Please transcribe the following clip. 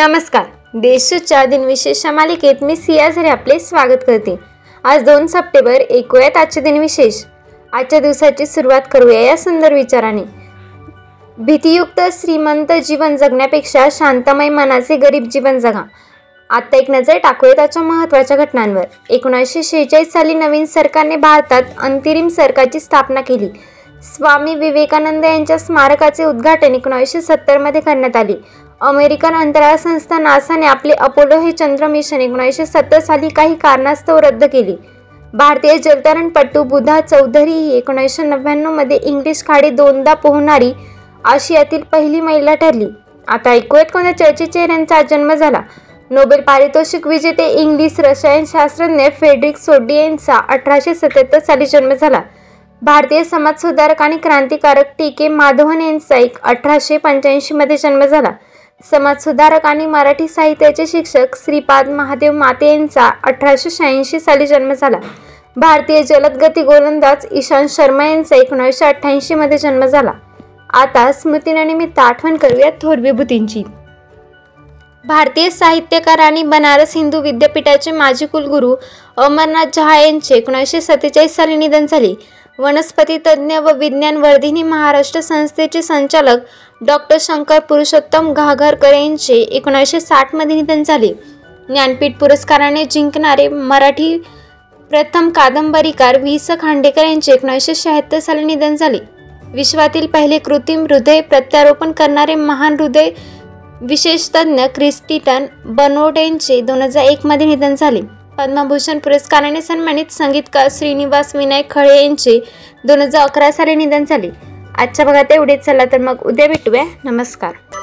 नमस्कार. देशूच्या दिनविशेष मालिकेत मी सिया झरे आपले स्वागत करते. आज दोन सप्टेंबर ऐकूयात आजचे दिनविशेष. आजच्या दिवसाची सुरुवात करूया या सुंदर विचाराने. भीतीयुक्त श्रीमंत जीवन जगण्यापेक्षा शांतमय मनाचे गरीब जीवन जगा. आत्ता एक नजर टाकूया त्याच्या महत्त्वाच्या घटनांवर. एकोणीसशे शेहेचाळीस साली नवीन सरकारने भारतात अंतरिम सरकारची स्थापना केली. स्वामी विवेकानंद यांच्या स्मारकाचे उद्घाटन एकोणीसशे सत्तरमध्ये करण्यात आले. अमेरिकन अंतराळ संस्था नासाने आपले अपोलो हे चंद्र मिशन एकोणीसशे सत्तर साली काही कारणास्तव रद्द केले. भारतीय जलतरणपटू बुधा चौधरी ही एकोणीसशे नव्याण्णवमध्ये इंग्लिश खाडी दोनदा पोहणारी आशियातील पहिली महिला ठरली. आता ऐकूयात कोणत्या चर्चित यांचा आज जन्म झाला. नोबेल पारितोषिक विजेते इंग्लिश रसायनशास्त्रज्ञ फेडरिक सोडी यांचा अठराशे सत्याहत्तर साली जन्म झाला. भारतीय समाजसुधारक आणि क्रांतिकारक टी के माधवन यांचा एक अठराशे पंच्याऐंशीमध्ये जन्म झाला. समाजसुधारक आणि मराठी साहित्याचे शिक्षक श्रीपाद महादेव माते यांचा अठराशे शहाऐंशी साली जन्म झाला. भारतीय जलदगती गोलंदाज ईशांत शर्मा यांचा एकोणीसशे अठ्ठ्याऐंशीमध्ये जन्म झाला. आता स्मृतीनिमित्त आठवण करूया थोर विभूतींची. भारतीय साहित्यकार आणि बनारस हिंदू विद्यापीठाचे माजी कुलगुरू अमरनाथ जहा यांचे एकोणीसशे सत्तेचाळीस साली निधन झाले. वनस्पती तज्ज्ञ व विज्ञान वर्धिनी महाराष्ट्र संस्थेचे संचालक डॉक्टर शंकर पुरुषोत्तम घाघरकर यांचे एकोणीसशे साठमध्ये निधन झाले. ज्ञानपीठ पुरस्काराने जिंकणारे मराठी प्रथम कादंबरीकार व्ही स खांडेकर यांचे एकोणीसशे शहात्तर साली निधन झाले. विश्वातील पहिले कृत्रिम हृदय प्रत्यारोपण करणारे महान हृदय विशेषतज्ञ क्रिस्टिटन बनोट यांचे दोन हजार एकमध्ये निधन झाले. पद्मभूषण पुरस्काराने सन्मानित संगीतकार श्रीनिवास विनायक खळे यांचे दोन हजार अकरा साली निधन झाले. आजच्या भागात एवढेच चला तर मग उद्या भेटूया. नमस्कार.